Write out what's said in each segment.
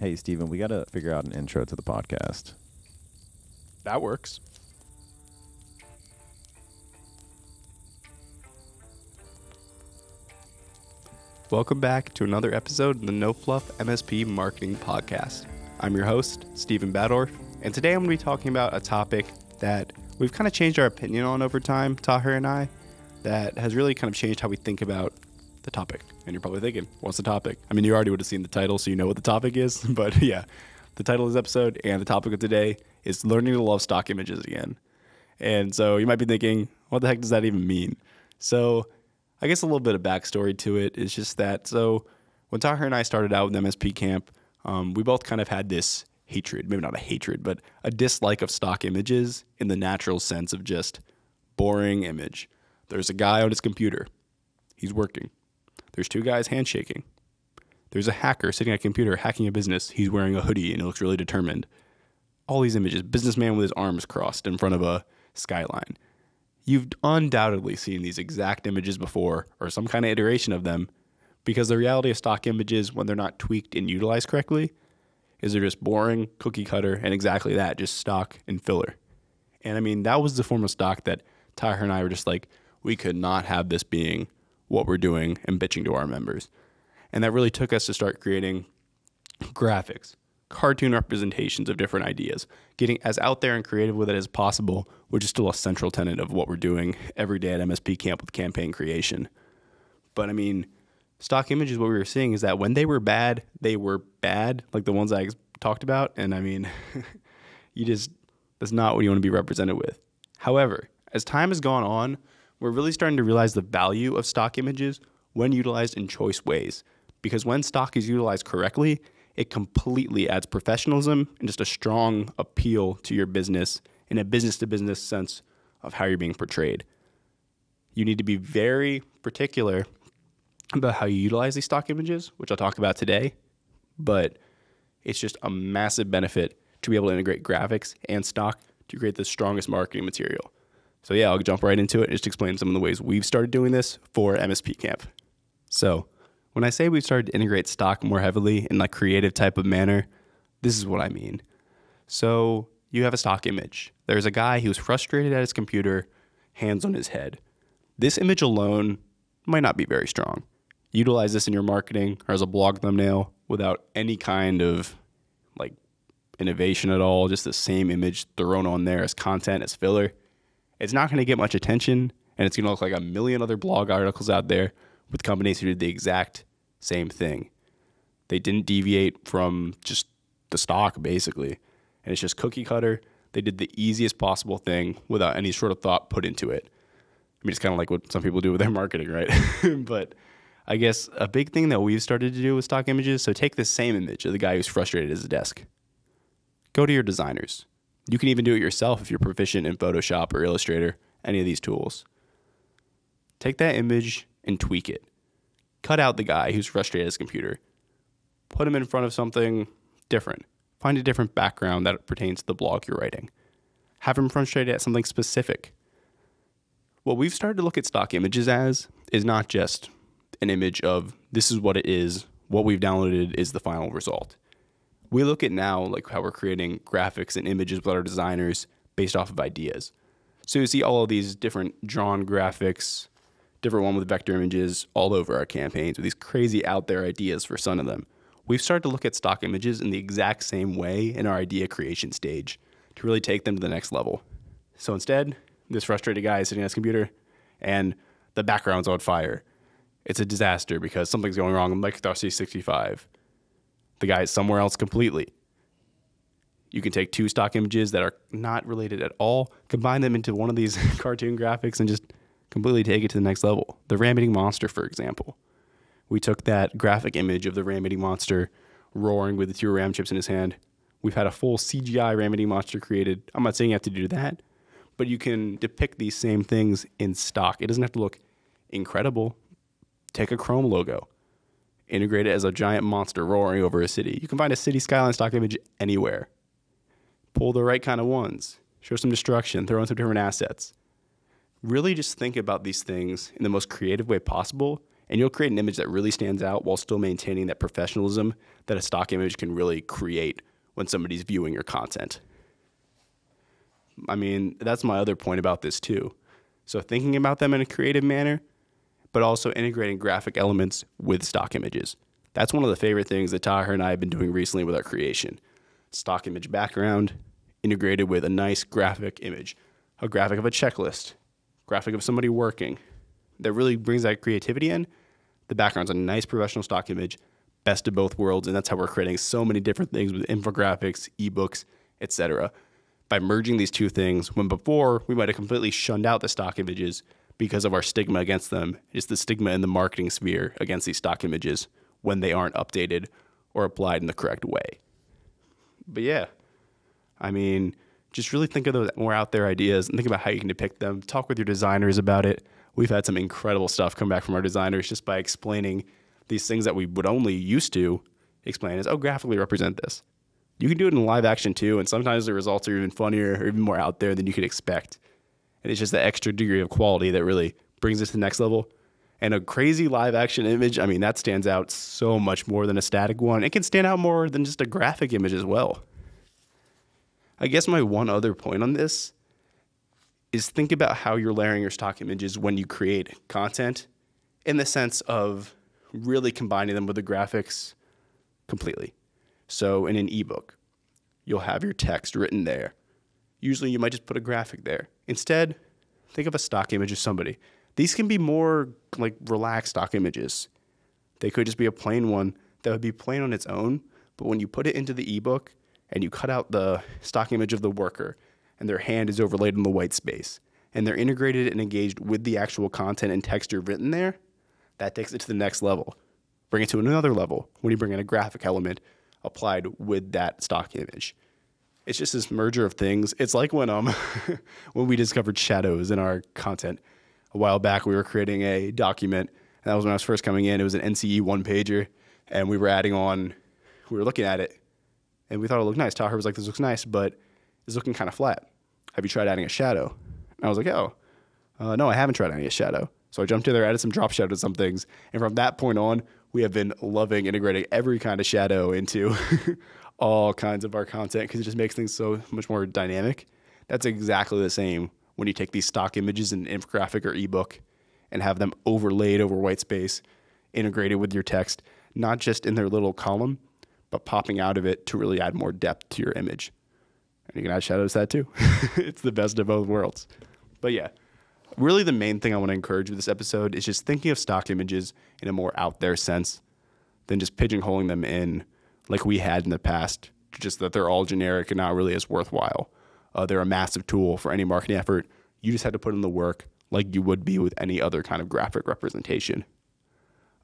Hey, Steven, we got to figure out an intro to the podcast. That works. Welcome back to another episode of the No Fluff MSP Marketing Podcast. I'm your host, Stephen Badorf, and today I'm going to be talking about a topic that we've kind of changed our opinion on over time, Taher and I, that has really kind of changed how we think about the topic. And you're probably thinking, what's the topic? I mean, you already would have seen the title, so you know what the topic is. But yeah, the title of this episode and the topic of today is learning to love stock images again. And so you might be thinking, what the heck does that even mean? So I guess a little bit of backstory to it is just that. So when Taher and I started out with MSP Camp, um, we both kind of had this hatred, maybe not a hatred, but a dislike of stock images in the natural sense of just boring image. There's a guy on his computer. He's working. There's two guys handshaking. There's a hacker sitting at a computer hacking a business. He's wearing a hoodie and he looks really determined. All these images, businessman with his arms crossed in front of a skyline. You've undoubtedly seen these exact images before or some kind of iteration of them because the reality of stock images when they're not tweaked and utilized correctly is they're just boring, cookie cutter, and exactly that, just stock and filler. And I mean, that was the form of stock that Taher and I were just like, we could not have this being what we're doing and bitching to our members. And that really took us to start creating graphics, cartoon representations of different ideas, getting as out there and creative with it as possible, which is still a central tenet of what we're doing every day at MSP Camp with campaign creation. But I mean, stock images, what we were seeing is that when they were bad, they were bad, like the ones I talked about. And I mean, you just, that's not what you want to be represented with. However, as time has gone on, we're really starting to realize the value of stock images when utilized in choice ways. Because when stock is utilized correctly, it completely adds professionalism and just a strong appeal to your business in a business to business sense of how you're being portrayed. You need to be very particular about how you utilize these stock images, which I'll talk about today. But it's just a massive benefit to be able to integrate graphics and stock to create the strongest marketing material. So yeah, I'll jump right into it and just explain some of the ways we've started doing this for MSP Camp. So when I say we've started to integrate stock more heavily in like creative type of manner, this is what I mean. So you have a stock image. There's a guy who's frustrated at his computer, hands on his head. This image alone might not be very strong. Utilize this in your marketing or as a blog thumbnail without any kind of like innovation at all, just the same image thrown on there as content, as filler. It's not going to get much attention and it's going to look like a million other blog articles out there with companies who did the exact same thing. They didn't deviate from just the stock, basically. And it's just cookie cutter. They did the easiest possible thing without any sort of thought put into it. I mean, it's kind of like what some people do with their marketing, right? but I guess a big thing that we've started to do with stock images so take the same image of the guy who's frustrated at his desk. Go to your designers. You can even do it yourself if you're proficient in Photoshop or Illustrator, any of these tools. Take that image and tweak it. Cut out the guy who's frustrated at his computer. Put him in front of something different. Find a different background that pertains to the blog you're writing. Have him frustrated at something specific. What we've started to look at stock images as is not just an image of this is what it is, what we've downloaded is the final result. We look at now like how we're creating graphics and images with our designers based off of ideas. So you see all of these different drawn graphics, different one with vector images all over our campaigns with these crazy out there ideas for some of them. We've started to look at stock images in the exact same way in our idea creation stage to really take them to the next level. So instead, this frustrated guy is sitting at his computer and the background's on fire. It's a disaster because something's going wrong in Microsoft 365. The guy is somewhere else completely. You can take two stock images that are not related at all, combine them into one of these cartoon graphics, and just completely take it to the next level. The ram monster, for example. We took that graphic image of the ram monster roaring with the two ram chips in his hand. We've had a full CGI ram monster created. I'm not saying you have to do that, but you can depict these same things in stock. It doesn't have to look incredible. Take a Chrome logo, integrate it as a giant monster roaring over a city. You can find a city skyline stock image anywhere. Pull the right kind of ones, show some destruction, throw in some different assets really just think about these things in the most creative way possible and you'll create an image that really stands out while still maintaining that professionalism that a stock image can really create when somebody's viewing your content. I mean, that's my other point about this too. So thinking about them in a creative manner, but also integrating graphic elements with stock images. That's one of the favorite things that Taher and I have been doing recently with our creation. Stock image background integrated with a nice graphic image, a graphic of a checklist, graphic of somebody working. That really brings that creativity in. The background's a nice professional stock image, best of both worlds, and that's how we're creating so many different things with infographics, ebooks, etc. By merging these two things, when before we might have completely shunned out the stock images because of our stigma against them, just the stigma in the marketing sphere against these stock images when they aren't updated or applied in the correct way. But yeah, I mean, just really think of those more out there ideas and think about how you can depict them. Talk with your designers about it. We've had some incredible stuff come back from our designers just by explaining these things that we would only used to explain as, oh, graphically represent this. You can do it in live action too, and sometimes the results are even funnier or even more out there than you could expect. And it's just the extra degree of quality that really brings it to the next level. And a crazy live action image, I mean, that stands out so much more than a static one. It can stand out more than just a graphic image as well. I guess my one other point on this is think about how you're layering your stock images when you create content in the sense of really combining them with the graphics completely. So in an ebook, you'll have your text written there. Usually you might just put a graphic there. Instead, think of a stock image of somebody. These can be more like relaxed stock images. They could just be a plain one that would be plain on its own, but when you put it into the ebook and you cut out the stock image of the worker and their hand is overlaid in the white space and they're integrated and engaged with the actual content and texture written there, that takes it to the next level. Bring it to another level when you bring in a graphic element applied with that stock image. It's just this merger of things. It's like when um when we discovered shadows in our content a while back. We were creating a document, and that was when I was first coming in. It was an NCE one pager, and we were adding on. We were looking at it, and we thought it looked nice. Taher was like, "This looks nice, but it's looking kind of flat. Have you tried adding a shadow?" And I was like, "Oh, uh, no, I haven't tried adding a shadow." So I jumped in there, added some drop shadows, some things, and from that point on, we have been loving integrating every kind of shadow into all kinds of our content because it just makes things so much more dynamic. That's exactly the same when you take these stock images in infographic or ebook and have them overlaid over white space, integrated with your text, not just in their little column, but popping out of it to really add more depth to your image. And you can add shadows to that too. it's the best of both worlds. But yeah, really the main thing I want to encourage with this episode is just thinking of stock images in a more out there sense than just pigeonholing them in like we had in the past, just that they're all generic and not really as worthwhile. Uh, they're a massive tool for any marketing effort. You just had to put in the work like you would be with any other kind of graphic representation.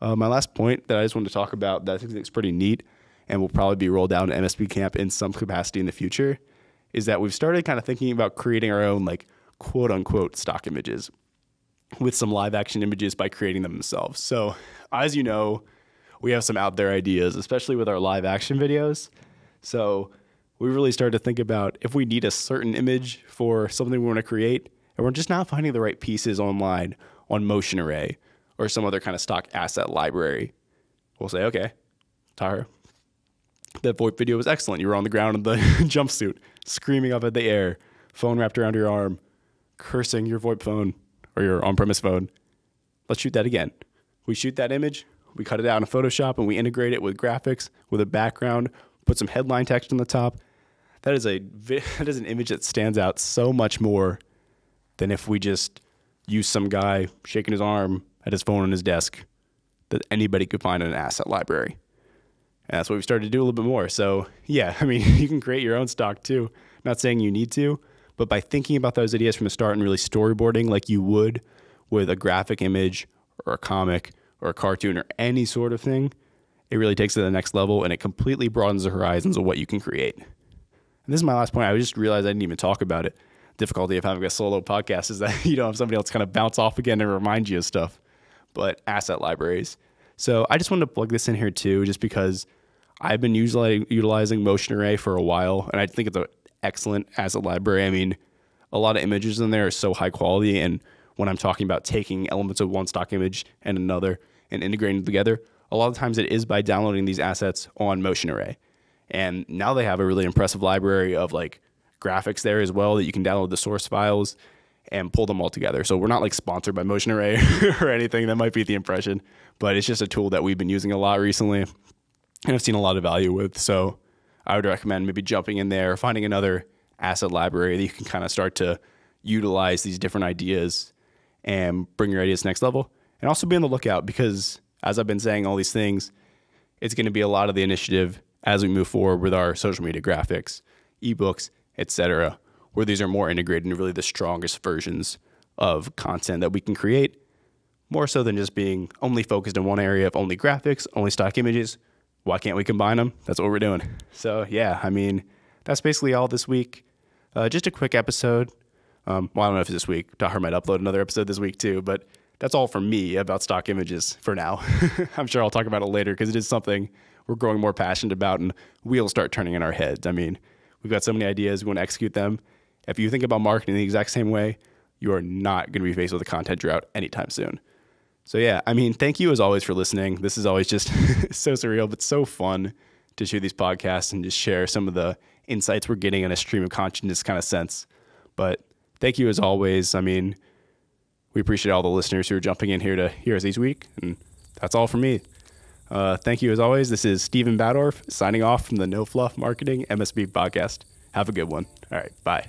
Uh, my last point that I just wanted to talk about that I think is pretty neat and will probably be rolled down to MSP Camp in some capacity in the future is that we've started kind of thinking about creating our own like quote unquote stock images with some live action images by creating them themselves. So, as you know, we have some out there ideas, especially with our live action videos. So, we really started to think about if we need a certain image for something we want to create, and we're just not finding the right pieces online on Motion Array or some other kind of stock asset library. We'll say, okay, Taher, that VoIP video was excellent. You were on the ground in the jumpsuit, screaming up at the air, phone wrapped around your arm, cursing your VoIP phone or your on premise phone. Let's shoot that again. We shoot that image, we cut it out in Photoshop, and we integrate it with graphics, with a background, put some headline text on the top, that is a that is an image that stands out so much more than if we just use some guy shaking his arm at his phone on his desk that anybody could find in an asset library. And that's what we've started to do a little bit more. So yeah, I mean, you can create your own stock too. I'm Not saying you need to, but by thinking about those ideas from the start and really storyboarding like you would with a graphic image or a comic or a cartoon or any sort of thing, it really takes it to the next level and it completely broadens the horizons of what you can create. And this is my last point. I just realized I didn't even talk about it. Difficulty of having a solo podcast is that you don't have somebody else kind of bounce off again and remind you of stuff. But asset libraries. So I just wanted to plug this in here too, just because I've been usually utilizing Motion Array for a while, and I think it's an excellent asset library. I mean, a lot of images in there are so high quality, and when I'm talking about taking elements of one stock image and another and integrating them together, a lot of times it is by downloading these assets on Motion Array. And now they have a really impressive library of like graphics there as well that you can download the source files and pull them all together. So we're not like sponsored by Motion Array or anything. That might be the impression, but it's just a tool that we've been using a lot recently and I've seen a lot of value with. So I would recommend maybe jumping in there, finding another asset library that you can kind of start to utilize these different ideas and bring your ideas next level. And also be on the lookout because as I've been saying all these things, it's going to be a lot of the initiative as we move forward with our social media graphics, ebooks, etc where these are more integrated and really the strongest versions of content that we can create, more so than just being only focused in one area of only graphics, only stock images. Why can't we combine them? That's what we're doing. So, yeah, I mean, that's basically all this week. Uh, just a quick episode. Um, well, I don't know if it's this week. Taher might upload another episode this week too, but that's all from me about stock images for now. I'm sure I'll talk about it later because it is something we're growing more passionate about and wheels start turning in our heads. I mean, we've got so many ideas, we want to execute them. If you think about marketing the exact same way, you are not going to be faced with a content drought anytime soon. So, yeah, I mean, thank you as always for listening. This is always just so surreal, but so fun to shoot these podcasts and just share some of the insights we're getting in a stream of consciousness kind of sense. But thank you as always. I mean, we appreciate all the listeners who are jumping in here to hear us each week. And that's all for me. Uh, thank you as always. This is Stephen Badorf signing off from the No Fluff Marketing MSP podcast. Have a good one. All right. Bye.